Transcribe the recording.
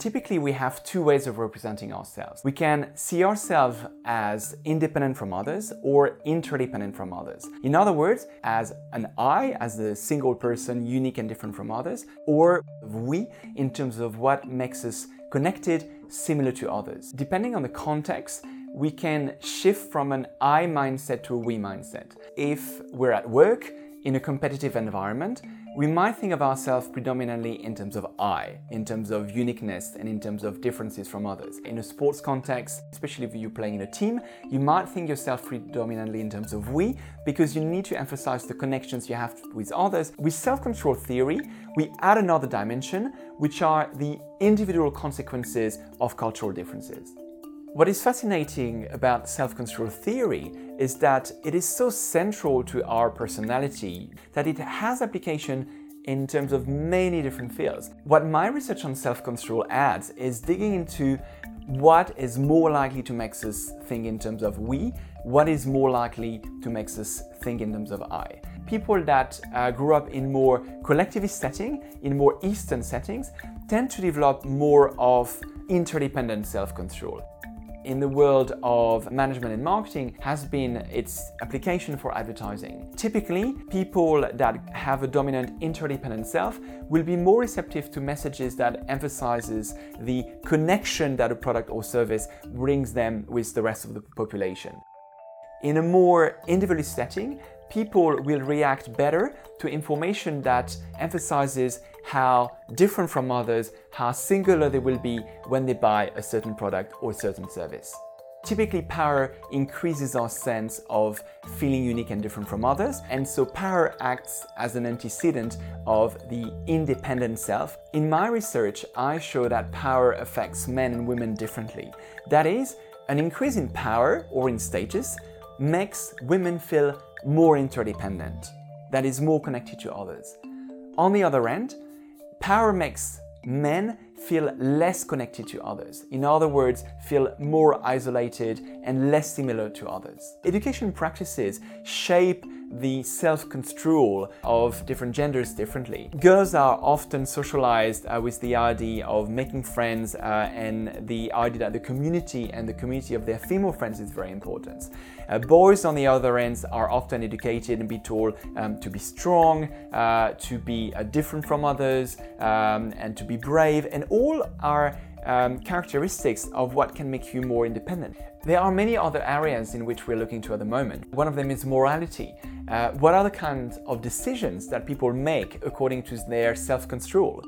Typically, we have two ways of representing ourselves. We can see ourselves as independent from others or interdependent from others. In other words, as an I, as a single person, unique and different from others, or we in terms of what makes us connected, similar to others. Depending on the context, we can shift from an I mindset to a we mindset. If we're at work in a competitive environment, we might think of ourselves predominantly in terms of I, in terms of uniqueness, and in terms of differences from others. In a sports context, especially if you're playing in a team, you might think yourself predominantly in terms of we because you need to emphasize the connections you have with others. With self-construal theory, we add another dimension, which are the individual consequences of cultural differences. What is fascinating about self-construal theory is that it is so central to our personality that it has application in terms of many different fields. What my research on self-construal adds is digging into what is more likely to make us think in terms of we, what is more likely to make us think in terms of I. People that uh, grew up in more collectivist setting, in more Eastern settings, tend to develop more of interdependent self-construal in the world of management and marketing has been its application for advertising. Typically, people that have a dominant interdependent self will be more receptive to messages that emphasizes the connection that a product or service brings them with the rest of the population. In a more individualist setting, people will react better to information that emphasizes how different from others, how singular they will be when they buy a certain product or certain service. Typically, power increases our sense of feeling unique and different from others, and so power acts as an antecedent of the independent self. In my research, I show that power affects men and women differently. That is, an increase in power or in status makes women feel more interdependent, that is, more connected to others. On the other end, power makes men feel less connected to others. In other words, feel more isolated and less similar to others. Education practices shape the self-construal of different genders differently. Girls are often socialized uh, with the idea of making friends uh, and the idea that the community and the community of their female friends is very important. Uh, boys, on the other end, are often educated and be told um, to be strong, uh, to be uh, different from others, um, and to be brave, and all are um, characteristics of what can make you more independent. There are many other areas in which we're looking to at the moment. One of them is morality. Uh, what are the kinds of decisions that people make according to their self-construal?